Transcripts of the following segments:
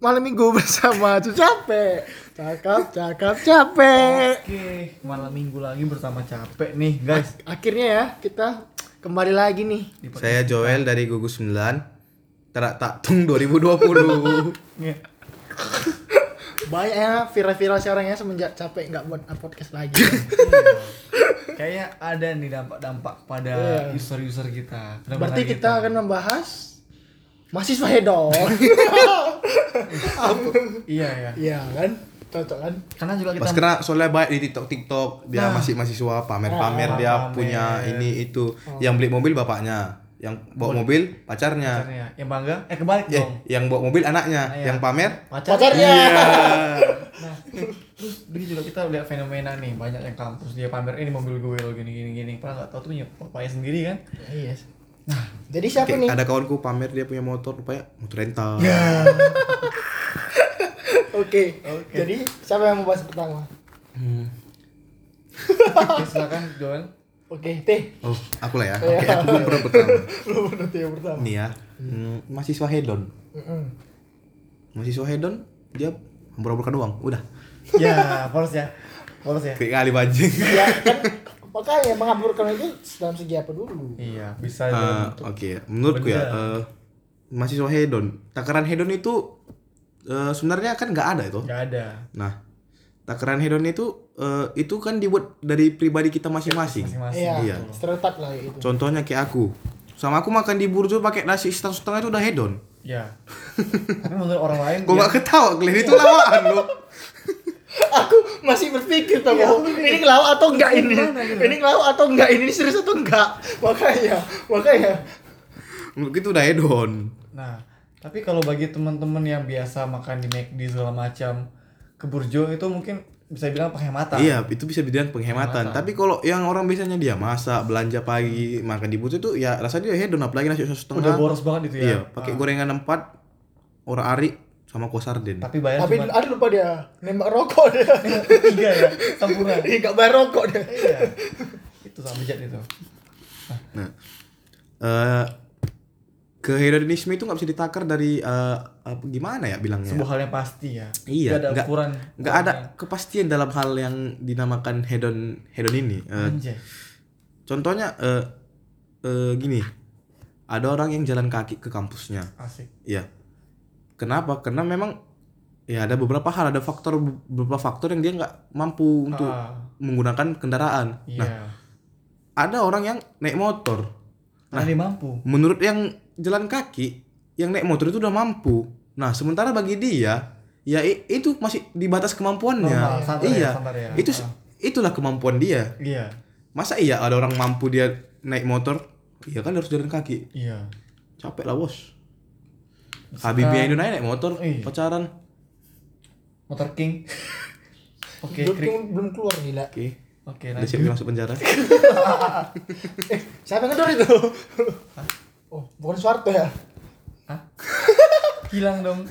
malam minggu bersama Cu capek. Cakap, cakap, capek. Oke, malam minggu lagi bersama capek nih guys. Akhirnya ya kita kembali lagi nih. Saya Joel dari Gugus 9 Terak Taktung 2020 Iya. Banyak ya viral-viral sekarang ya semenjak capek nggak buat podcast lagi. Kayak ada nih dampak-dampak pada Iya. user-user kita. pendengar Berarti kita akan membahas mahasiswa hedon. Iya ya. Iya kan? Cocok kan? Karena juga kita Pas kena soalnya baik di TikTok TikTok Dia Nah. masih mahasiswa pamer-pamer Ah, Dia pamer. punya ini itu Yang beli mobil bapaknya Yang bawa mobil pacarnya pacarnya yang bangga eh kebalik Eh, dong. yang bawa mobil anaknya Ah, iya. Yang pamer Pacar. Pacarnya. Iya Nah, terus begitu juga kita lihat fenomena nih banyak yang kampus dia pamer ini mobil gue lo gini gini gini. Padahal nggak tahu tuh punya bapaknya sendiri kan. Iya. Nah, jadi siapa Kayak nih? ada kawanku pamer dia punya motor rupanya motor rental Oke. Jadi siapa yang mau bahas pertama? Hmm. Oke, silakan Joel. Oke, Teh. Oh aku lah ya Iya. Oke aku belum pernah pertama Lu menurut yang pertama. Nih ya hmm, Mahasiswa hedon Mm-mm. Mahasiswa hedon Dia hambur-hamburkan uang Udah Ya, polos ya. Polos ya. Kayak kali banjing Ya kan makanya mengaburkan itu dalam segi apa dulu? Iya, bisa dalam Oke, menurutku ya, eh, mahasiswa hedon, takaran hedon itu eh, sebenarnya kan nggak ada itu. nggak ada. Nah, takaran hedon itu eh, itu kan dibuat dari pribadi kita masing-masing. Masing-masing. Iya, Iya. stereotip lah itu. Contohnya kayak aku, sama aku makan di burjo pakai nasi setengah setengah itu udah hedon. Ya. Tapi menurut orang lain Kok dia- nggak ketawa, Glenn itu lawaan lo. Aku masih berpikir tuh, oh, ini ngelawak atau enggak ini? Ini ngelawak atau enggak ini? Ini serius atau enggak? Makanya, makanya. Itu udah hedon. Nah, tapi kalau bagi teman-teman yang biasa makan di McD segala macam ke Burjo itu mungkin bisa bilang penghematan. Iya, itu bisa dibilang penghematan. Penghematan. Tapi kalau yang orang biasanya dia masak, belanja pagi, makan di burjo itu ya rasanya dia hedon apalagi nasi setengah. Udah boros banget itu ya. Iya, pakai gorengan empat, orang ari sama kuah sarden. Tapi bayar Tapi cuma ada lupa dia nembak rokok dia. tiga ya, campuran. Ini enggak bayar rokok dia. iya. Itu sama bejat itu. Nah, eh kehedonisme itu nggak bisa ditakar dari eh, apa, gimana ya bilangnya? Sebuah hal yang pasti ya. Iya, Nggak ada nggak- ukuran. Nggak ada kepastian dalam hal yang dinamakan hedon hedon ini. Eh, Anjay. contohnya eh eh, gini, ada orang yang jalan kaki ke kampusnya. Asik. Iya. Kenapa? Karena memang ya ada beberapa hal, ada faktor beberapa faktor yang dia nggak mampu untuk Ah, menggunakan kendaraan. iya. Nah, ada orang yang naik motor. Karena dia mampu. Menurut yang jalan kaki, yang naik motor itu udah mampu. Nah, sementara bagi dia, ya itu masih di batas kemampuannya. Normal, santai ya, iya. standar ya. Itu Ah. itulah kemampuan dia. Iya. Masa iya ada orang mampu dia naik motor? Iya kan harus jalan kaki. Iya. Capek lah, Bos. Habibie Ainun aja naik motor Iya. pacaran. Motor King. Oke, belum, krik. belum keluar gila. Oke. Oke, Udah lanjut. siap masuk penjara. Eh, siapa yang ngedor itu? Oh, bukan Soeharto ya? Hah? Hilang dong.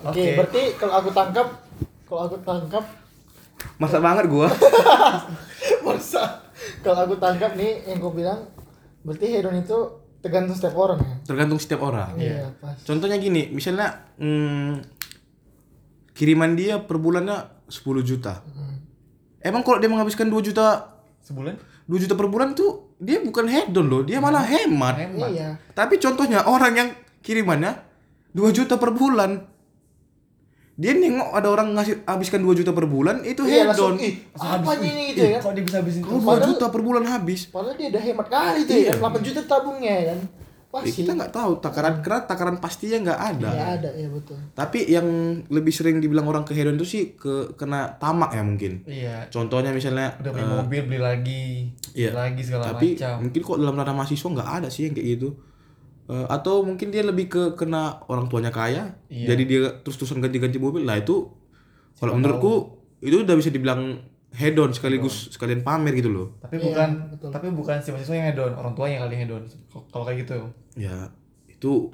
Oke, berarti kalau aku tangkap, kalau aku tangkap, Masa banget gua. masa kalau aku tangkap nih yang kau bilang, berarti hedon itu tergantung setiap orang ya? Tergantung setiap orang. Iya, pas. Contohnya gini, misalnya hmm, kiriman dia per bulannya 10 juta. Emang kalau dia menghabiskan 2 juta Sebulan? 2 juta per bulan tuh dia bukan hedon loh, dia malah hemat. Hemat. Iya. Tapi contohnya orang yang kirimannya 2 juta per bulan. Dia nengok ada orang ngasih habiskan 2 juta per bulan itu Iya, ih, Langsung apa ini gitu ya? Kok dia bisa habisin Kalau terus? 2 Padahal- juta per bulan habis. Padahal dia udah hemat kali tuh Iya. ya, 8 juta tabungnya ya kan? Ya, Pasti. kita nggak tahu takaran karena takaran pastinya nggak ada. Nggak ada, ya betul. Tapi yang lebih sering dibilang orang ke hedon itu sih ke kena tamak ya mungkin. Iya. Contohnya misalnya Udah beli eh, mobil, beli lagi. iya. Beli lagi segala tapi macam. mungkin kok dalam ranah mahasiswa nggak ada sih yang kayak gitu Eh, atau mungkin dia lebih ke kena orang tuanya kaya Iya. jadi dia terus-terusan ganti-ganti mobil lah itu kalau menurutku itu udah bisa dibilang hedon sekaligus sekalian pamer gitu loh Tapi Iya, bukan betul. tapi bukan si mahasiswa yang hedon, orang tuanya yang kali hedon. Kalau kayak gitu. ya itu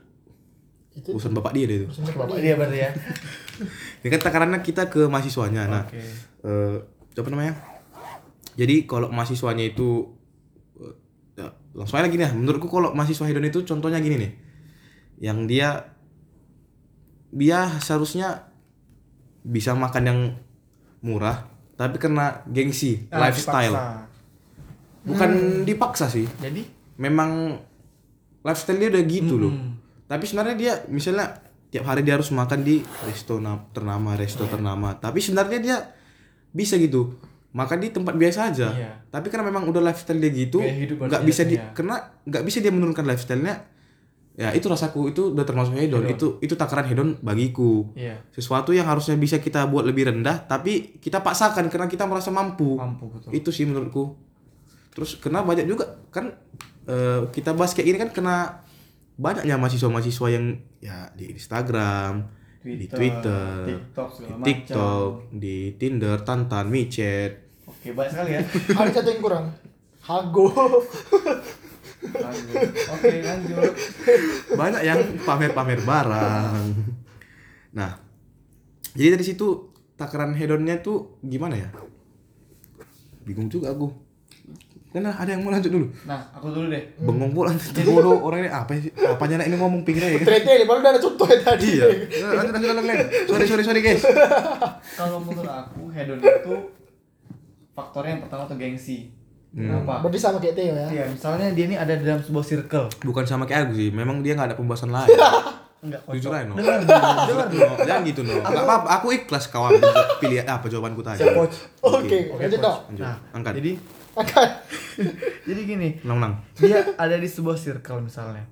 Itu urusan bapak dia deh itu urusan Bapak dia. berarti ya. ini kan takarannya kita ke mahasiswanya nah Oke. eh apa namanya jadi kalau mahasiswanya itu langsung aja gini ya menurutku kalau mahasiswa hedon itu contohnya gini nih. Yang dia dia seharusnya bisa makan yang murah tapi karena gengsi Ah, lifestyle. Dipaksa. bukan dipaksa sih. Jadi? Memang lifestyle dia udah gitu loh. Hmm. tapi sebenarnya dia misalnya tiap hari dia harus makan di resto na- ternama resto ternama. Tapi sebenarnya dia bisa gitu makan di tempat biasa aja. Iya. tapi karena memang udah lifestyle dia gitu nggak bisa di dia. karena nggak bisa dia menurunkan lifestylenya ya itu rasaku itu udah termasuk hedon, itu itu takaran hedon bagiku. Iya. Sesuatu yang harusnya bisa kita buat lebih rendah tapi kita paksakan karena kita merasa mampu. Mampu betul. itu sih menurutku. Terus kena banyak juga kan eh, kita bahas kayak gini kan kena banyaknya mahasiswa-mahasiswa yang ya di Instagram di Twitter TikTok di TikTok di Tinder Tantan Micet banyak sekali ya. Ada satu yang kurang. Hago. Oke, lanjut. banyak yang pamer-pamer barang nah jadi dari situ takaran hedonnya tuh gimana ya bingung juga aku karena ada yang mau lanjut dulu Nah, aku dulu deh. bengong pula bodoh orang ini apa sih apanya ini ngomong pikirnya ya Ternyata baru ada contohnya tadi. iya lanjut lanjut lanjut lanjut. sorry sorry sorry guys Kalau menurut aku hedon itu faktornya yang pertama tuh gengsi. Kenapa? Berarti sama kayak Theo ya. Iya, misalnya dia ini ada dalam sebuah circle. bukan sama kayak aku sih memang dia nggak ada pembahasan lain Enggak jujur aja no Dengar dulu, dengar dulu. No, jangan gitu no nggak apa aku ikhlas kawan pilih apa jawabanku tadi Siap, coach. Oke, Oke, lanjut coach. dong. Nah, angkat jadi Akan. jadi gini, menang menang dia ada di sebuah circle misalnya.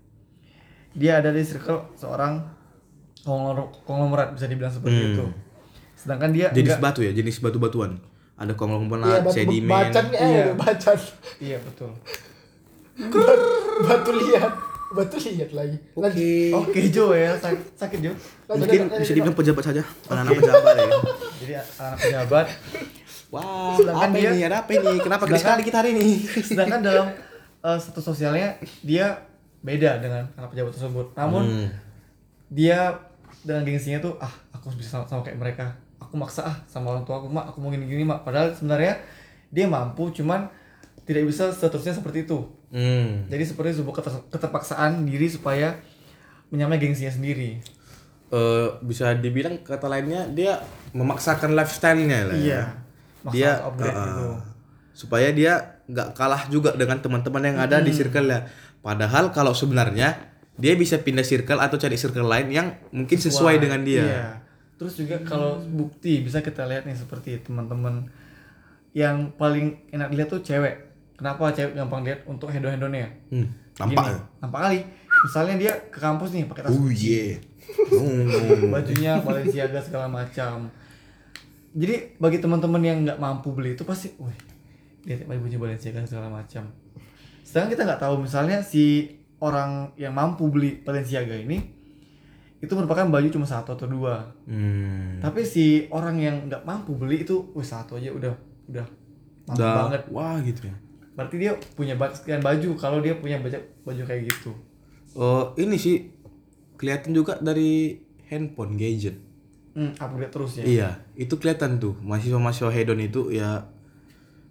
Dia ada di circle seorang konglomerat bisa dibilang seperti Hmm. itu. Sedangkan dia jenis enggak- batu ya jenis batu ada Iya, konglomerat batu sedimen bacan eh Iya. bacan. Iya, betul. Batu liat. Batu liat lagi. Lanjut. Oke, Jo ya, sakit, sakit Jo. Lanjut, mungkin lanjut, bisa dibilang pejabat saja anak-anak pejabat ya Jadi anak pejabat wah Sedangkan apa dia- ini ada apa ini kenapa gede Sedangkan- sekali kita hari ini sedangkan dalam eh, status sosialnya dia beda dengan anak pejabat tersebut. Namun Hmm. dia dengan gengsinya tuh ah aku harus bisa sama, sama kayak mereka aku maksa ah sama orang tua aku mak aku mau gini gini mak padahal sebenarnya dia mampu cuman tidak bisa seterusnya seperti itu Hmm. jadi seperti sebuah keter- keterpaksaan diri supaya menyamai gengsinya sendiri Eh, bisa dibilang kata lainnya dia memaksakan lifestyle-nya lah ya. Iya. Maksa Dia upgrade uh, gitu. supaya dia nggak kalah juga dengan teman-teman yang ada di circle-nya. Padahal kalau sebenarnya dia bisa pindah circle atau cari circle lain yang mungkin sesuai dengan dia. Iya. Terus juga kalau bukti bisa kita lihat nih seperti teman-teman yang paling enak dilihat tuh cewek. Kenapa cewek gampang lihat untuk hedon-hedonnya? Hmm, nampak Gini, ya? nampak kali. Misalnya dia ke kampus nih pakai tas Oh yeah. Oh. bajunya Balenciaga segala macam. Jadi bagi teman-teman yang nggak mampu beli itu pasti, wih, lihat bajunya Balenciaga segala macam. Sedangkan kita nggak tahu misalnya si orang yang mampu beli Balenciaga ini itu merupakan baju cuma satu atau dua. Hmm. Tapi si orang yang nggak mampu beli itu, wih satu aja udah udah mampu Udah, banget. wah gitu ya. Berarti dia punya sekian baju kalau dia punya baju baju kayak gitu. Oh, ini sih kelihatan juga dari handphone gadget. Hmm, upgrade terus ya. Iya, itu kelihatan tuh mahasiswa-mahasiswa hedon itu ya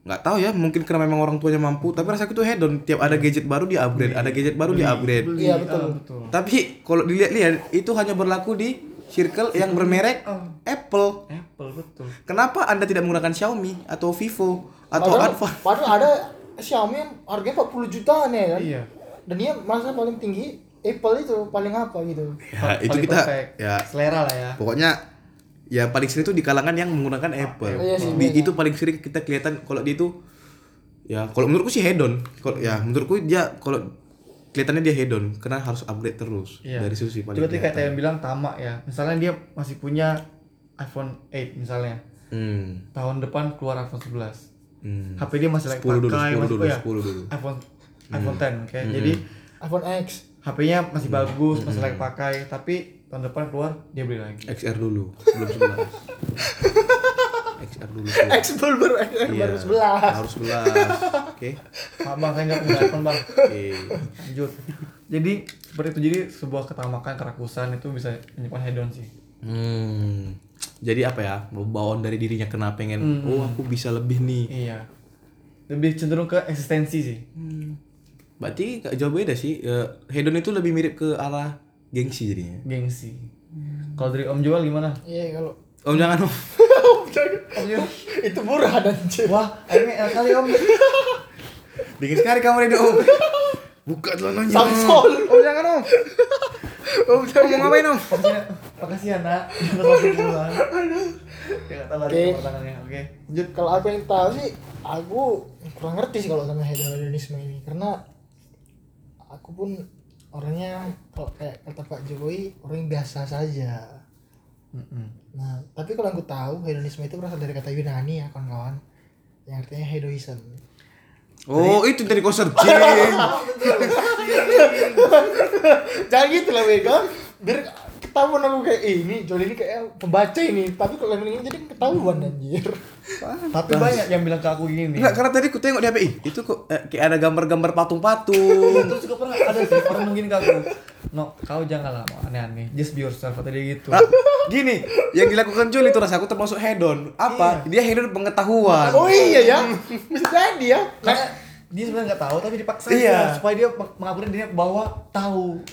nggak tahu ya mungkin karena memang orang tuanya mampu tapi rasa itu hedon tiap ada gadget baru dia upgrade ada gadget baru dia upgrade Beli, Iya, betul. ah, betul. tapi kalau dilihat-lihat itu hanya berlaku di circle yang bermerek Oh. Apple Apple betul. kenapa anda tidak menggunakan Xiaomi atau Vivo atau Padahal, Alpha padahal ada Xiaomi yang harganya 40 jutaan ya kan. Iya. Dan dia masa paling tinggi Apple itu paling apa gitu. ya itu Paling kita perfect. ya selera lah ya. pokoknya yang paling sering itu di kalangan yang menggunakan Apple. Iya sih, Di- iya. itu paling sering kita kelihatan kalau dia itu ya kalau menurutku sih hedon. Kalau ya menurutku dia kalau kelihatannya dia hedon karena harus upgrade terus Iya. dari sisi paling. Tadi kayak yang bilang tamak ya. Misalnya dia masih punya iPhone 8 misalnya. Hmm. Tahun depan keluar iPhone 11. Hmm. HP dia masih like 10 dulu, pakai, 10 masih dulu, oh ya, 10 dulu. iPhone iPhone 10 oke. Jadi iPhone X. HP-nya masih bagus, masih like pakai, tapi tahun depan keluar dia beli lagi. XR dulu, belum 11. XR dulu. X baru baru X Iya, baru 11. Harus 11. Oke. Pak bang, saya nggak punya iPhone bang. Oke. Lanjut. Jadi seperti itu jadi sebuah ketamakan kerakusan itu bisa menyebabkan hedon sih. Hmm. Jadi apa ya? Bawaan dari dirinya kena pengen, oh aku bisa lebih nih. Iya. Lebih cenderung ke eksistensi sih. Berarti gak jauh beda sih. Eh, hedon itu lebih mirip ke arah gengsi jadinya. Gengsi. Kalau dari Om Joel gimana? Iya kalau Om jangan om. Om Joel. itu murah anjir. Wah, ini kali Om. Dingin sekali kamar ini om. Buka celananya. Samsol. Om jangan om. Om jangan mau ngapain om? Om sini. Makasih ya nak. Jangan. Ya Oke. Oke. Lanjut. Kalau aku yang tahu sih, aku kurang ngerti sih kalau sama hedonisme ini karena aku pun orangnya kalau kayak kata Pak Jokowi orang yang biasa saja. Mm-mm. Nah, tapi kalau yang aku tahu hedonisme itu berasal dari kata Yunani ya kawan-kawan, yang artinya hedoism. Oh itu dari kau searching. Jangan gitu lah Bega, biar ketahuan aku kayak "Eh, ini, Jol ini kayak pembaca ini, tapi kalau yang ini jadi ketahuan anjir. Tapi banyak yang bilang ke aku gini. Enggak karena tadi ku tengok di HP Ih, itu kok eh, kayak ada gambar-gambar patung-patung. Terus juga pernah ada sih orang bilang gini ke aku. No, kau janganlah mau aneh-aneh. Just be yourself kata dia gitu. Ah, gini, yang dilakukan Jul itu rasa aku termasuk hedon. Apa? Dia hedon pengetahuan. Oh iya ya, bisa jadi ya. Karena dia sebenarnya nggak tahu tapi dipaksa Iya. supaya dia meng- mengakui dia bahwa tahu.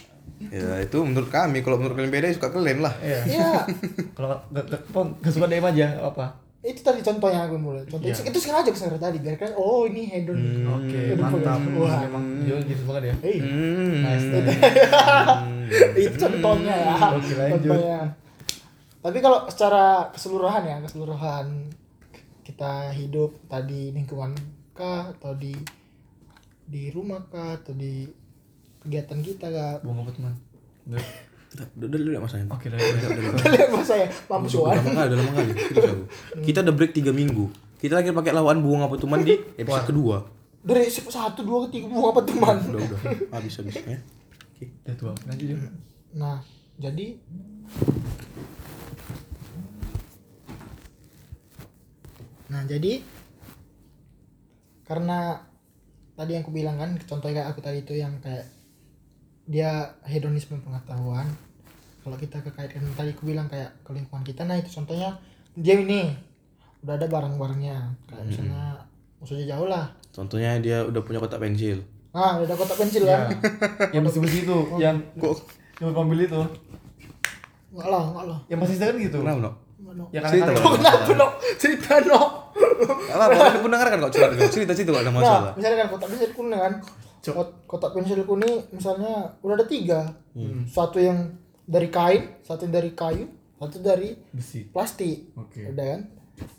Ya itu menurut kami, kalau menurut kalian beda ya suka kalian lah. Iya. Iya. Kalau nggak suka DM aja apa. itu tadi contohnya aku mulai contoh Iya. itu sengaja ke sana tadi biar kan oh ini hedon Oke, Hmm. mantap. Wah. Emang Jul gitu banget ya. Hei, Hmm. Nice. itu contohnya ya Oke, lanjut. contohnya tapi kalau secara keseluruhan ya keseluruhan kita hidup tadi lingkungan kah atau di di rumah kah atau di kegiatan kita Buang apa teman? Udah. Udah, udah, udah, udah masanya. Oke, udah, udah, udah. kalian bahasa ya mampus Udah kali, udah lama kali. Kita udah break 3 minggu. Kita lagi pakai lawan buang apa tuh di episode kedua. dari satu dua ketiga buah apa teman Udah udah habis habis ya. Oke. Udah tua. Lanjut Jul. Nah, jadi Nah, jadi karena tadi yang aku bilang kan contoh kayak aku tadi itu yang kayak dia hedonisme pengetahuan. Kalau kita kekaitkan tadi aku bilang kayak ke lingkungan kita, nah itu contohnya dia ini udah ada barang-barangnya kayak misalnya maksudnya jauh lah. Contohnya dia udah punya kotak pensil. Nah, udah ada kotak pensil Ya. kan? Yang bersih-bersih itu, yang Kok yang mobil itu. Enggak lah, enggak lah. Yang masih kan gitu. kenapa, no. Ya Cerita, kadang-kadang- Bang. Kenapa, no? Cerita, no? Apa pendengar kan kok cerita cerita cerita kok ada masalah. Nah, misalnya kan kotak pensil kuning kan. Kot- Kotak pensil kuning misalnya udah ada tiga. Hmm. Satu yang dari kain, satu yang dari kayu, satu dari Besi. plastik. Oke. Udah kan?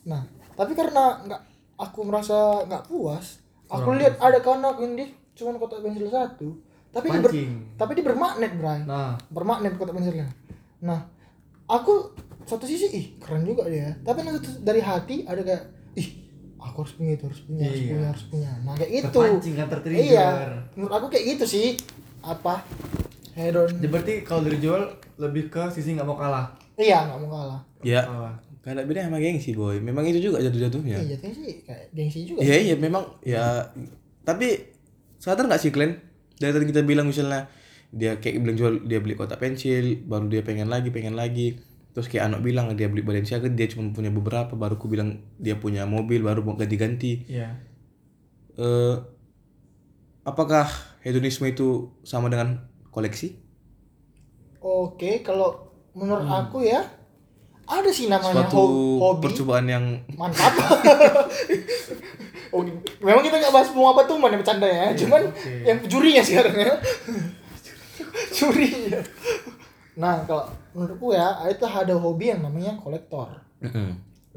Nah, tapi karena nggak aku merasa nggak puas, aku lihat ada kawan aku yang dia cuma kotak pensil satu. Tapi dia ber- tapi dia bermagnet, Bray. Nah, Bermagnet kotak pensilnya. Nah, aku satu sisi ih keren juga dia. Tapi dari hati ada kayak ih aku harus punya itu harus punya harus Iya. punya harus punya. Nah kayak gitu. Terpancing kan, tertrigger. Iya. Menurut aku kayak gitu sih. Apa? Hedon. jadi berarti kalau dari Joel lebih ke sisi nggak mau kalah. Iya nggak mau kalah. Ya. Kalah. Gak ada bedanya sama gengsi boy. Memang itu juga jatuh-jatuhnya. Iya jatuhnya sih kayak gengsi juga. Iya iya memang ya tapi sadar nggak sih kalian dari tadi kita bilang misalnya dia kayak bilang jual dia beli kotak pensil baru dia pengen lagi pengen lagi terus kayak anak bilang dia beli Balenciaga dia cuma punya beberapa baru ku bilang dia punya mobil baru mau ganti-ganti Iya. eh apakah hedonisme itu sama dengan koleksi Oke kalau menurut aku ya ada sih namanya suatu ho- hobi. percobaan yang Mantap. oh, memang kita nggak bahas bunga apa tuh mana bercanda ya. Cuman oke. yang jurinya sekarang ya. Juri. Nah, kalau menurutku ya, itu ada hobi yang namanya kolektor.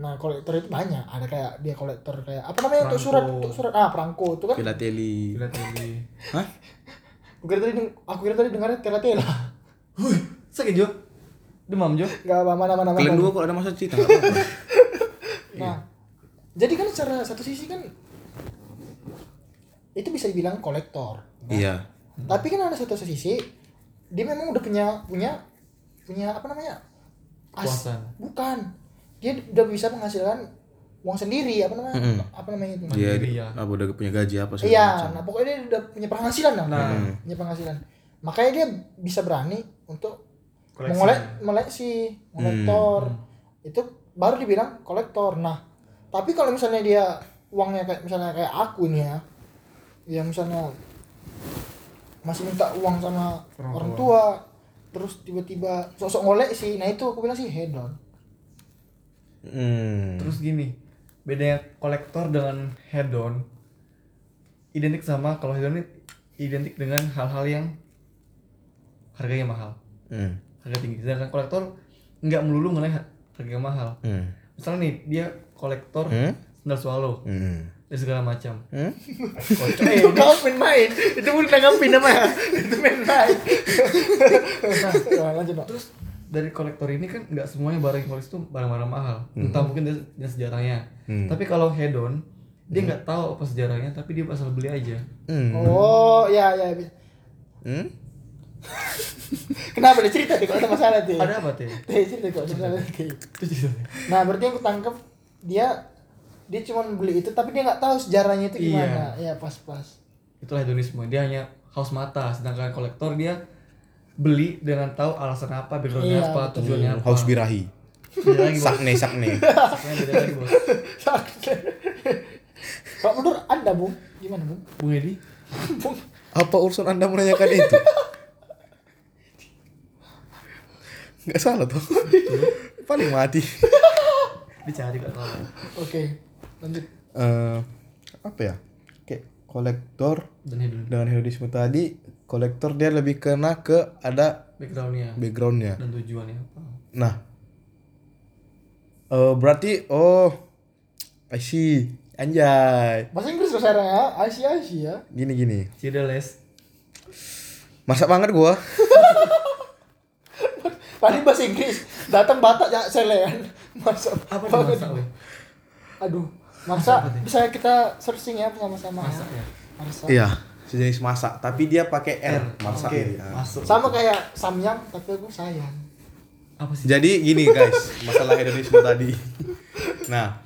Nah, kolektor itu banyak. Ada kayak dia kolektor kayak apa namanya untuk surat untuk surat ah perangko itu kan. filateli Gila tadi. hah Aku kira tadi aku kira tadi dengarnya tela-tela. Wih, sakit Jo. Demam Jo. Enggak apa mana mana kalian dua kalau ada masa cerita Nah, jadi kan secara satu sisi kan itu bisa dibilang kolektor. iya Tapi kan ada satu sisi dia memang udah punya punya punya apa namanya? Kuasaan. Bukan. Dia udah bisa menghasilkan uang sendiri apa namanya? Mm-mm. Apa namanya itu? dia ya. apa udah punya gaji apa segala Iya, macam. nah pokoknya dia udah punya penghasilan lah. Nah. Punya penghasilan. Makanya dia bisa berani untuk mengolek koleksi, kolektor. Itu baru dibilang kolektor. Nah, tapi kalau misalnya dia uangnya kayak misalnya kayak aku nih ya. Yang misalnya masih minta uang sama Orang orang tua, terus tiba-tiba sosok ngolek sih nah itu aku bilang sih hedon Hmm. Terus gini, bedanya kolektor dengan hedon identik sama kalau hedon ini identik dengan hal-hal yang harganya mahal, Hmm. harga tinggi. Sedangkan kolektor nggak melulu mengenai ha- harga yang mahal. Hmm. Misalnya nih dia kolektor Hmm? sandal swallow Hmm. Dan segala macam. Hmm? Kocok. eh itu kau main-main itu bukan nanggapin namanya itu main-main nah, lanjut Pak. Terus dari kolektor ini kan nggak semuanya barang yang koleksi itu barang-barang mahal. Entah mungkin dari, dari sejarahnya. Hmm. Tapi kalau hedon dia nggak tahu apa sejarahnya, tapi dia asal beli aja. Hmm. oh ya ya Hmm? kenapa dia cerita tuh kalau ada masalah tuh Ada apa teh? Teh, cerita kok cerita. Nah, berarti yang kutangkap dia dia cuma beli itu tapi dia nggak tahu sejarahnya itu Iya. gimana. Iya, pas-pas. Itulah hedonisme. Dia hanya haus mata, sedangkan kolektor dia beli dengan tahu alasan apa, backgroundnya Iya, apa, tujuannya apa. Haus birahi. Sakne sakne. Kalau menurut Anda, Bung, gimana, Bung? Bung Edi, Bung, Apa urusan Anda menanyakan itu? Nggak salah tuh. Paling mati. dicari gak tahu. oke. Lanjut. Eh, apa ya? Kayak kolektor Dan dengan hedonisme tadi, kolektor dia lebih kena ke ada backgroundnya backgroundnya. dan tujuannya apa. Nah, eh berarti oh, I see, anjay. Bahasa Inggris sekarang ya. Asia Asia. Gini gini, Cideles. masak banget gua. Tadi bahasa Inggris. Datang Batak ya selean. Masa Apa tuh masak? Aduh. Masa Teh? bisa kita searching ya sama-sama. Masak ya? Masak. Iya, sejenis masak, tapi dia pakai R, R. masak. Oke, ya. masuk. Sama kayak samyang tapi aku sayang. Apa sih? Jadi gini guys, masalah hedonisme tadi. Nah,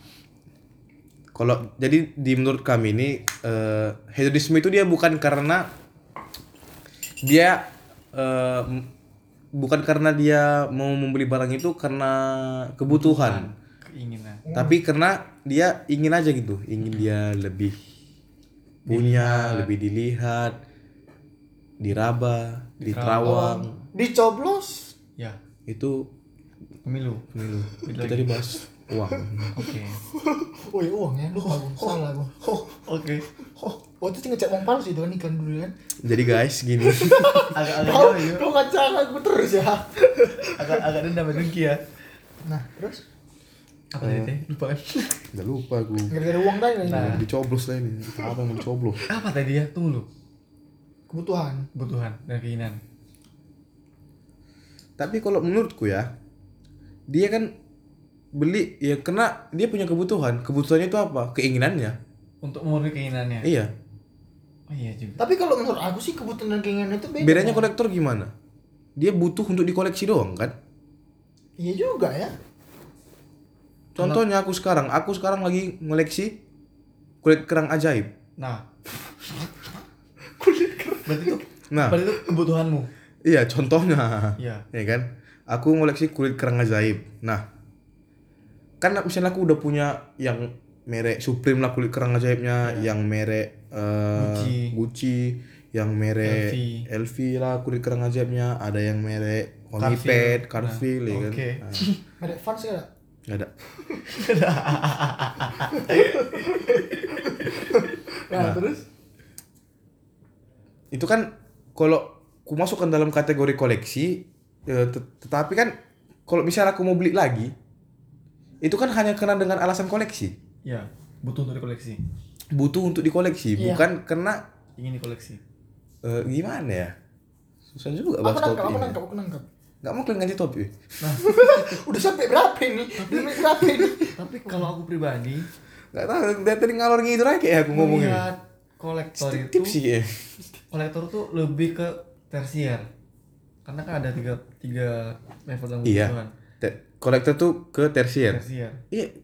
kalau jadi di menurut kami ini eh, hedonisme itu dia bukan karena dia eh, m- bukan karena dia mau membeli barang itu karena kebutuhan, Keinginan. tapi karena dia ingin aja gitu, ingin dia lebih punya, lebih dilihat, diraba, diterawang, Dicoblos. Ya, itu pemilu. pemilu. Kita lagi. dibahas uang. Oke. Woi uang ya, lupa gue, salah gue. Oke. Oh itu ngecek uang palsu itu kan iklan dulu kan. Jadi guys, gini. Agak-agak jauh ya. kau ngacak aku terus ya. Agak agak dendam dengki ya. Nah terus Apa tadi teh? Lupa kan? Udah lupa gue. gara-gara uang tadi. Nah. Dicoblos lah ini. Apa yang mau dicoblos? Apa tadi ya? Tunggu lu. Kebutuhan. Kebutuhan dan keinginan. Tapi kalau menurutku ya, dia kan beli ya kena dia punya kebutuhan. Kebutuhannya itu apa? Keinginannya. Untuk memenuhi keinginannya. Iya. Oh iya juga. Tapi kalau menurut aku sih kebutuhan dan keinginan itu beda. Bedanya Bang. kolektor gimana? Dia butuh untuk dikoleksi doang kan? Iya juga ya. Contohnya aku sekarang, aku sekarang lagi ngoleksi kulit kerang ajaib. Nah. Kulit Berarti itu Nah. berarti itu kebutuhanmu. Iya, contohnya. Iya. ya kan aku ngoleksi kulit kerang ajaib nah kan misalnya aku udah punya yang merek Supreme lah kulit kerang ajaibnya yang merek eh, Gucci. Gucci yang merek LV. LV lah kulit kerang ajaibnya ada yang merek Carfil. Honeypad, Carfil ya kan Oke. Nah, Merek fans ya. Nggak ada Nah, terus itu kan kalau aku masukkan dalam kategori koleksi eh, tet- tetapi kan kalau misalnya aku mau beli lagi itu kan hanya kena dengan alasan koleksi Iya. Butuh untuk dikoleksi. butuh untuk dikoleksi Iya. bukan karena Ingin dikoleksi. eh, gimana ya susah juga aku bahas nangkap, topik aku ini nangkap, aku nangkap. Nggak mau kalian ganti topik Udah sampai berapa ini? Udah sampai berapa ini? Tapi kalau aku pribadi nggak tahu dari tadi ngalor ngidul aja kayak aku ngomongin. melihat kolektor itu tips sih ya kolektor tuh lebih ke tersier. Karena kan ada tiga tiga level dalam iya. kolektor tuh ke tersier. Tersier. Iya.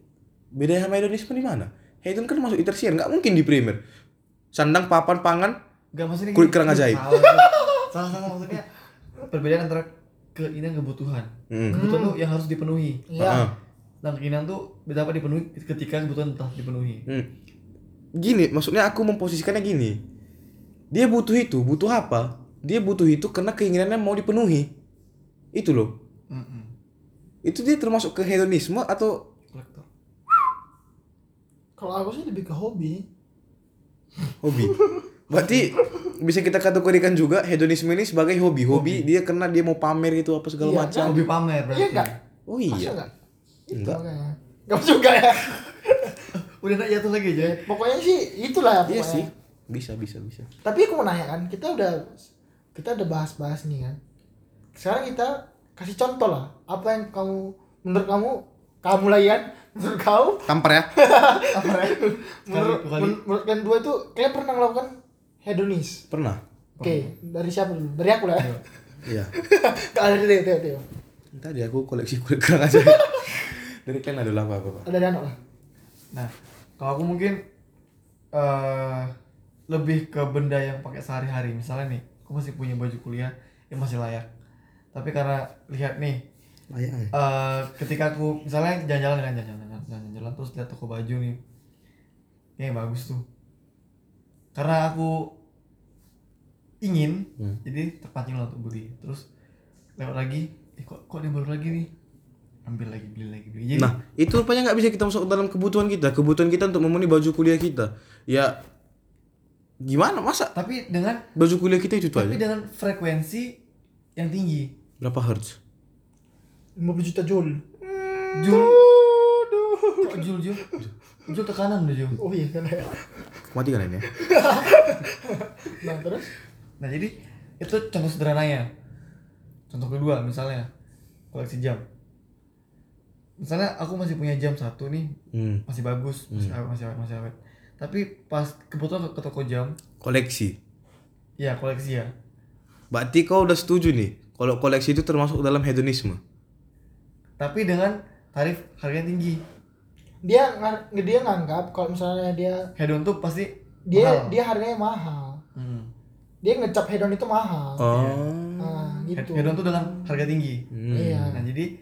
Beda sama hedonisme di mana? Hedon kan masuk di tersier nggak mungkin di primer. Sandang papan pangan Gak maksudnya Kulit kerang ajaib. salah salah salah maksudnya perbedaan antara keinginan kebutuhan Hmm. kebutuhan tuh yang harus dipenuhi Iya. Ah. dan keinginan tuh dapat dipenuhi ketika kebutuhan telah dipenuhi Hmm. Gini, maksudnya aku memposisikannya gini. Dia butuh itu, butuh apa? Dia butuh itu karena keinginannya mau dipenuhi. Itu loh. Mm-mm. Itu dia termasuk ke hedonisme atau kolektor Kalau aku sih lebih ke hobi. hobi? Berarti bisa kita kategorikan juga hedonisme ini sebagai hobi. Hobi dia karena dia mau pamer gitu apa segala Iya, macam. hobi pamer berarti Iya enggak? Oh Masa iya. enggak? Itu Enggak. makanya. Enggak juga ya. udah nak jatuh lagi aja Pokoknya sih itulah Iya pokoknya. sih. Bisa bisa bisa. Tapi aku mau nanya kan, kita udah kita udah bahas-bahas nih kan. Sekarang kita kasih contoh lah, apa yang kamu menurut kamu kamu lah Ian, menurut kau Tampar ya. apa ya? menurut, menurut kalian dua itu kalian pernah melakukan hedonis? Pernah. Oke, dari siapa dulu? Dari aku lah. Iya. Kak dari Teo, Teo, Teo. Tadi aku koleksi kulit kerang aja. Dari kan ada apa apa. Ada Dano lah. nah kalau aku mungkin eh lebih ke benda yang pakai sehari-hari misalnya nih aku masih punya baju kuliah yang masih layak tapi karena lihat nih Layak ya. eh ketika aku misalnya jalan-jalan kan jalan-jalan jalan-jalan terus lihat toko baju nih kayak bagus tuh karena aku ingin Hmm. jadi terpancing lah untuk beli terus lewat lagi eh kok kok dia baru lagi nih ambil lagi beli lagi beli jadi Nah, itu rupanya nggak bisa kita masuk dalam kebutuhan kita. Kebutuhan kita untuk memenuhi baju kuliah kita. Ya gimana masa tapi dengan baju kuliah kita itu tuh tapi aja. dengan frekuensi yang tinggi Berapa hertz? 50 juta joule. kok jul jul jul tekanan udah jul Oh iya kan ya. Mati kan ini ya? Nah, terus nah jadi itu contoh sederhananya contoh kedua misalnya koleksi jam misalnya aku masih punya jam satu nih Hmm. masih bagus masih awet masih awet masih awet tapi pas kebetulan ke, ke toko jam Koleksi. ya koleksi ya Berarti kau udah setuju nih kalau koleksi itu termasuk dalam hedonisme. tapi dengan tarif harga yang tinggi dia dia nganggap kalau misalnya dia hedon tuh pasti dia mahal. dia harganya mahal. Hmm. Dia ngecap hedon itu mahal. Oh. Nah, Hed- gitu. hedon tuh dengan harga tinggi Hmm. Iya. nah jadi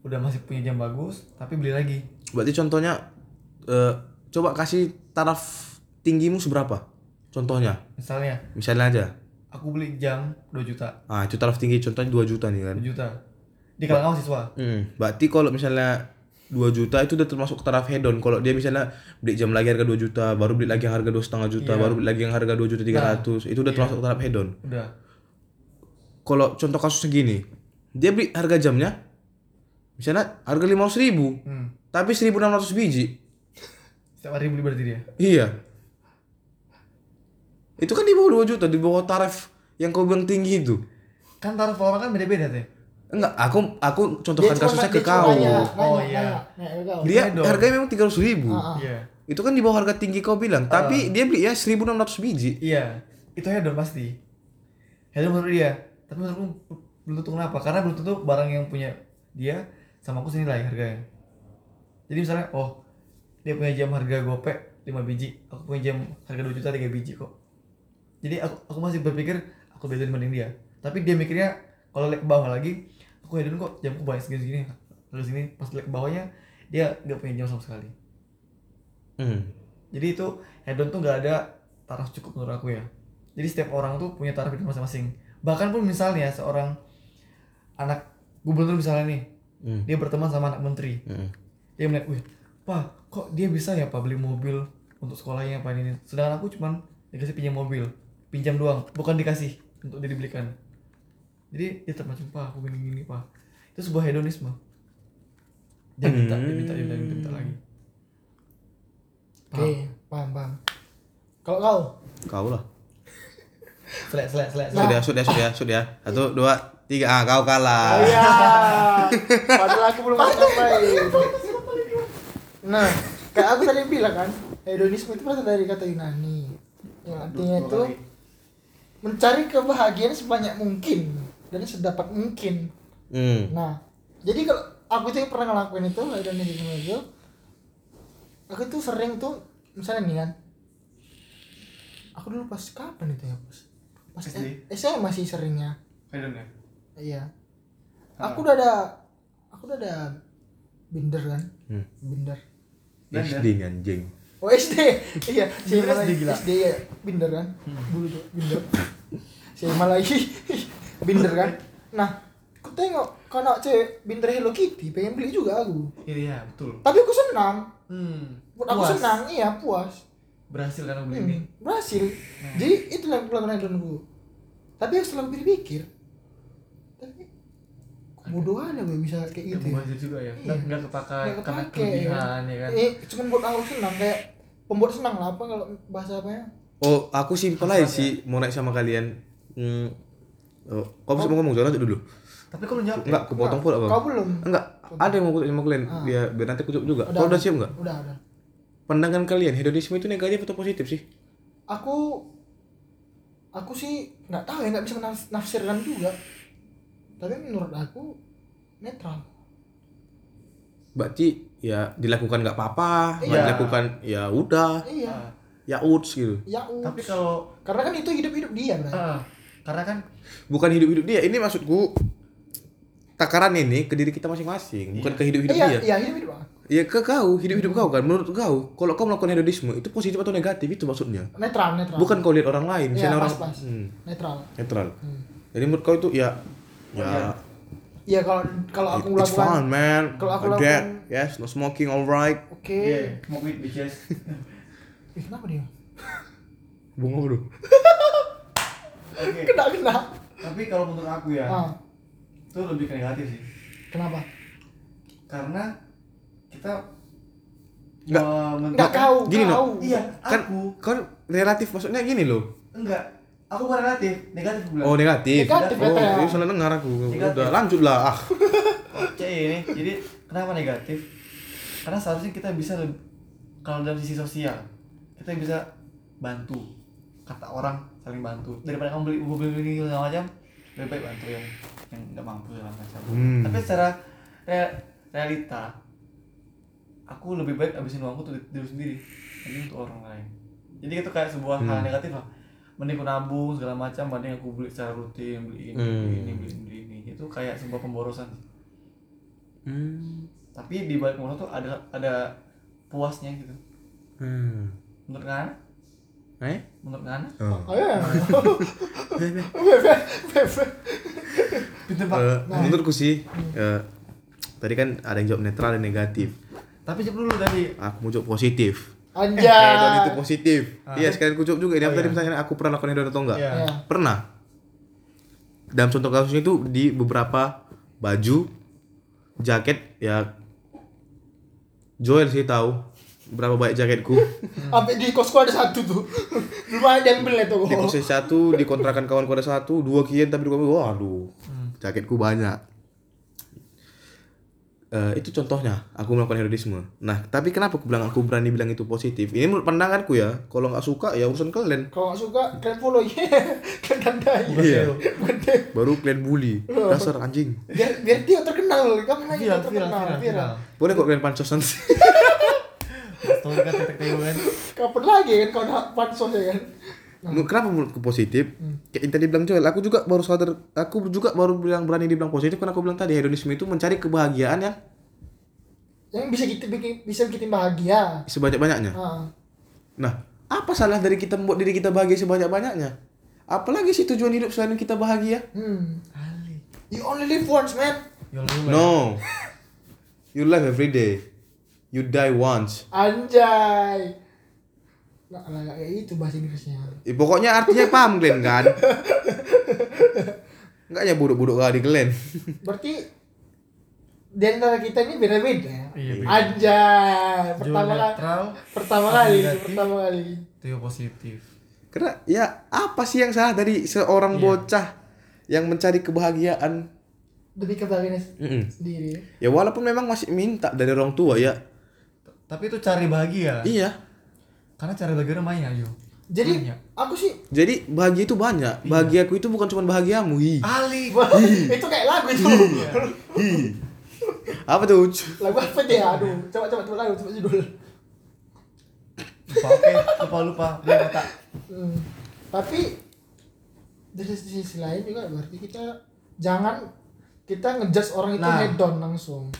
udah masih punya jam bagus tapi beli lagi Berarti contohnya eh, coba kasih taraf tinggimu seberapa? Contohnya, misalnya misalnya aja. aku beli jam 2 juta Ah, itu taraf tinggi contohnya 2 juta nih kan. 2 juta di kalangan mahasiswa Hmm, berarti kalau misalnya 2 juta itu udah termasuk taraf hedon. Kalau dia misalnya beli jam lagi harga 2 juta, baru beli lagi yang harga dua setengah juta, Iya. baru beli lagi yang harga 2 juta 300, itu udah termasuk taraf hedon. udah Kalau contoh kasusnya gini, dia beli harga jamnya misalnya harga 500 ribu, hmm. tapi 1600 biji. setiap hari beli berarti dia Iya. Itu kan di bawah 2 juta, di bawah taraf yang kau bilang tinggi itu. kan tarif orang kan beda-beda teh Enggak, aku aku contohkan kasusnya ke kau. nanya, Oh, iya. Dia harganya memang 300 ribu. Ah, ah. iya. Itu kan di bawah harga tinggi kau bilang, tapi dia beli ya 1600 biji. iya. Itu hedon pasti. Hedon menurut dia. Tapi menurutku belum tentu kenapa? Karena belum tentu barang yang punya dia sama aku senilai harganya. Jadi misalnya oh dia punya jam harga gopek 5 biji. Aku punya jam harga 2 juta 3 biji kok. Jadi aku, aku masih berpikir aku beda dibanding dia. Tapi dia mikirnya kalau lihat ke bawah lagi aku hedon kok jamku banyak segini-segini terus ini pas lihat ke bawahnya dia nggak punya jam sama sekali. Hmm. jadi itu hedon tuh nggak ada taraf cukup menurut aku ya. Jadi setiap orang tuh punya taraf hidup masing-masing. Bahkan pun misalnya seorang anak gubernur misalnya nih Hmm. dia berteman sama anak menteri. Hmm. dia melihat wih pak kok dia bisa ya pak beli mobil untuk sekolahnya apa ini? Sedangkan aku cuman dikasih pinjam mobil pinjam doang bukan dikasih untuk dibelikan jadi dia terpancing pak aku gini gini pak itu sebuah hedonisme dia minta dia minta dia minta, dia minta lagi Oke, paham, paham. Kalau kau, Kau lah. selek selek selek. Sudah, sudah, sudah, sudah. Satu, dua, tiga. Ah, kau kalah. Iya. Padahal aku belum sampai. Nah, kayak aku tadi bilang kan, hedonisme itu berasal dari kata Yunani. Yang artinya itu mencari kebahagiaan sebanyak mungkin dan sedapat mungkin. Hmm. Nah, jadi kalau aku tuh pernah ngelakuin itu hedonisme itu, aku tuh sering tuh misalnya nih kan, aku dulu pas kapan itu ya pas pas SD? saya masih seringnya ya Iya. Aku udah ada aku udah ada binder kan? Hmm. Binder. SD anjing. Oh SD. iya, saya SD gila. SD ya, binder kan? Dulu tuh binder. Saya malah lagi binder kan. Nah, aku tengok kalau cewek bintar Hello Kitty pengen beli juga aku Iya, betul. tapi aku senang Hmm. buat aku puas. senang iya puas Berhasil karena beli Hmm, ini. berhasil jadi itu yang pelanggaran hedonku tapi aku setelah pikir-pikir tapi ya gue bisa kayak Itu gitu ya juga ya. Iya. Nggak kepakai Nggak karena ya kelebihan ya kan. eh cuman buat aku senang kayak pembuat senang lah apa kalau bahasa apa ya Oh, aku simpel aja sih mau naik sama kalian. Hmm. Oh, kau bisa mau ngomong soalnya dulu. Tapi kalau jawab Enggak, kepotong pun apa? kau belum Enggak, ada yang mau ikut sama kalian. Biar, biar nanti aku jawab juga. Udah, Kau udah udah. siap enggak? udah ada Pandangan kalian, hedonisme itu negatif atau positif sih? aku aku sih nggak tahu ya nggak bisa menafs- menafsirkan juga tapi menurut aku netral Berarti ya dilakukan nggak apa-apa, nggak Iya. dilakukan ya udah, iya Ah, ya uts gitu. ya ups. tapi kalau karena kan itu hidup hidup dia berarti ah, karena kan Bukan hidup-hidup dia, ini maksudku takaran ini ke diri kita masing-masing, bukan Iya. ke hidup-hidup iya dia. iya hidup hidup aku. Ya ke kau, hidup-hidup kau kan. Menurut kau, kalau kau melakukan hedonisme itu positif atau negatif itu maksudnya. netral netral Bukan kau lihat orang lain, Iya, misalnya orang pas, pas. Hmm, netral netral. Hmm. Jadi menurut kau itu ya ya Iya kalau kalau aku it's fun melakukan man. Kalau aku Like that. lakukan- Yes, no smoking alright. oke yeah, mau quit bitches. Ih, kenapa dia Bunga bro. Oke. kena kena Tapi kalau menurut aku ya, ah itu lebih ke negatif sih. kenapa Karena kita Nggak. nggak kau Gini, kau Iya, Kan aku kan relatif maksudnya gini loh. enggak. Aku bukan relatif, negatif bilang. Oh, negatif. Negatif, oh, ya. ini salah dengar aku. Negatif. Udah lanjutlah. Ah. Cek ini. Jadi kenapa negatif? Karena seharusnya kita bisa kalau dalam sisi sosial kita bisa bantu kata orang saling bantu daripada kamu beli beli beli segala macam lebih baik bantu yang yang nggak mampu segala macam Hmm. tapi secara rea- realita aku lebih baik habisin uangku untuk diri sendiri ini untuk orang lain jadi itu kayak sebuah hal Hmm. negatif lah mending aku nabung segala macam banding aku beli secara rutin beli ini Hmm. beli ini beli ini, beli ini itu kayak sebuah pemborosan Hmm. tapi di balik pemborosan tuh ada ada puasnya gitu Hmm. menurut Ngana Eh? menurut Ngana Oh. oh ya pintu Eh, menurutku sih eh, tadi kan ada yang jawab netral dan negatif. tapi jawab dulu tadi Aku mau jawab positif. anjay Hedon itu positif. Ah. Iya, sekalian jawab juga. Ini Oh, tadi iya. misalnya aku pernah lakukan hedon atau enggak? Iya. ya Pernah. Dalam contoh kasusnya itu di beberapa baju, jaket ya Joel sih tahu berapa baik jaketku. sampai di kosku ada satu tuh. Lumayan diambil itu. Di kos satu dikontrakan kawan ada satu dua kian tapi dua waduh Hmm. jaketku banyak. Eh, itu contohnya aku melakukan hedonisme nah tapi kenapa aku bilang aku berani bilang itu positif? Ini menurut pandanganku ya kalau nggak suka ya urusan kalian. Kalau nggak suka kalian follow. Ya kan tandai. Iya. Deh. baru kalian bully. Dasar anjing. Biar biar dia terkenal. Kamu viral terkenal? viral viral boleh kok kalian pancos nanti story kan titik titik kan kapan lagi kan kau nak pansos ya kan Menurut- kenapa menurutku positif kayak yang tadi bilang Joel aku juga baru sadar aku juga baru bilang berani dibilang positif karena aku bilang tadi hedonisme itu mencari kebahagiaan yang yang bisa kita bikin bisa bikin bahagia sebanyak banyaknya ah. Nah, apa salah dari kita membuat diri kita bahagia sebanyak-banyaknya? Apalagi sih tujuan hidup selain kita bahagia? hmm. you only live once man No. You live every day. You die once. anjay lah nggak kayak itu bahasa Inggrisnya Eh, pokoknya artinya paham Glenn kan? Enggak ya buruk-buruk kali Glenn. berarti di antara kita ini beda-beda Iya, beda. anjay pertama kali pertama kali pertama kali itu yang positif Karena ya apa sih yang salah dari seorang Iya. bocah yang mencari kebahagiaan? demi kebahagiaan Mm-mm. sendiri Ya walaupun memang masih minta dari orang tua ya. Tapi itu cari bahagia Iya. karena cari bahagia banyak ayo jadi Banyak. aku sih Jadi bahagia itu banyak. Bahagiaku itu bukan cuma bahagiamu. Hi. Ali itu kayak lagu itu Apa tuh? lagu apa dia aduh coba coba coba lagu coba judul lupa oke lupa lupa dia kata Hmm. Tapi dari sisi sisi lain juga berarti kita jangan kita ngejudge orang itu Nah. head down langsung.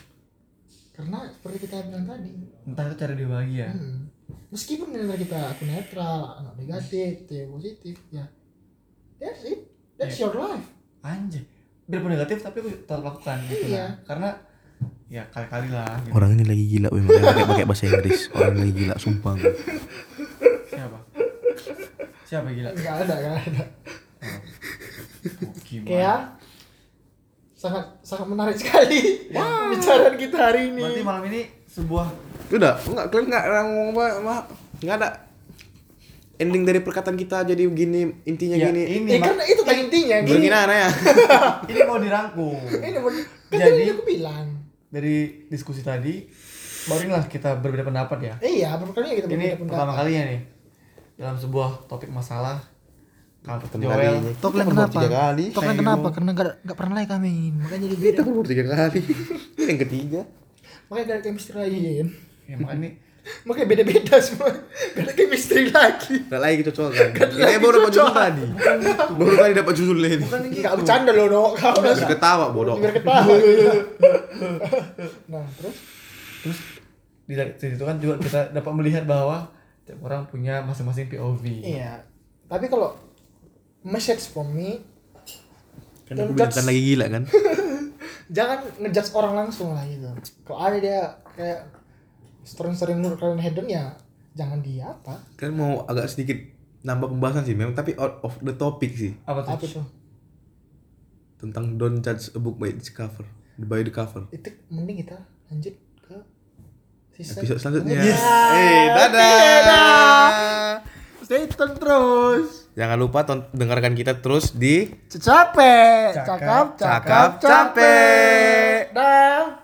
Karena seperti kita bilang tadi, entah itu cari dia bahagia hmm, meskipun nilai kita aku netral, anak negatif, yang positif, ya that's it, that's your life. anjay biarpun negatif tapi aku tetap lakukan gitu Iya. nah. karena ya kali-kali lah gitu. Orang ini lagi gila, weh, makanya pakai pakai bahasa Inggris. Orang ini lagi gila, sumpah. siapa siapa gila nggak ada nggak ada Oh, gimana kayak sangat sangat menarik sekali pembicaraan kita hari ini. Berarti malam ini sebuah Udah, enggak kalian enggak ngomong apa, apa enggak ada ending dari perkataan kita jadi begini intinya ya, gini. ini Eh, karena itu tadi intinya gini. Bagaimana ya? ini mau dirangkum. Ini mau kan Jadi- aku bilang. dari diskusi tadi baru inilah kita berbeda pendapat ya. Iya pertama kali kita ini pertama kalinya nih dalam sebuah topik masalah kalau Joel Kita baru kenapa? Tiga kali. Top line Ayo. kenapa? Karena gak, gak pernah like kami Makanya jadi Kita beda baru tiga kali. Ini yang ketiga. Makanya gak ada chemistry lagi kan ya makanya ini Makanya beda-beda semua Gak ada chemistry lagi Enggak lagi kecocokan. Ini baru dapat judul tadi. Baru tadi dapat judul ini. bukan gitu Gak bercanda loh no Kau ketawa bodoh. Biar ketawa Nah terus terus di dari situ kan juga kita dapat melihat bahwa tiap orang punya masing-masing POV Iya Tapi kalau Message from me. Kan aku bilang kan lagi gila kan. Jangan ngejudge orang langsung lah gitu. Kalau ada dia kayak Sering-sering menurut kalian hedon ya Jangan dia apa. Kan mau agak sedikit nambah pembahasan sih memang tapi out of the topic sih. Apa tuh? Apa tuh? Tentang don't judge a book by its cover by the cover. Itu mending kita lanjut ke season episode selanjutnya. Yes. eh dadah. Stay tune terus jangan lupa dengarkan kita terus di Capek Cakap, Cakap cakap capek Dah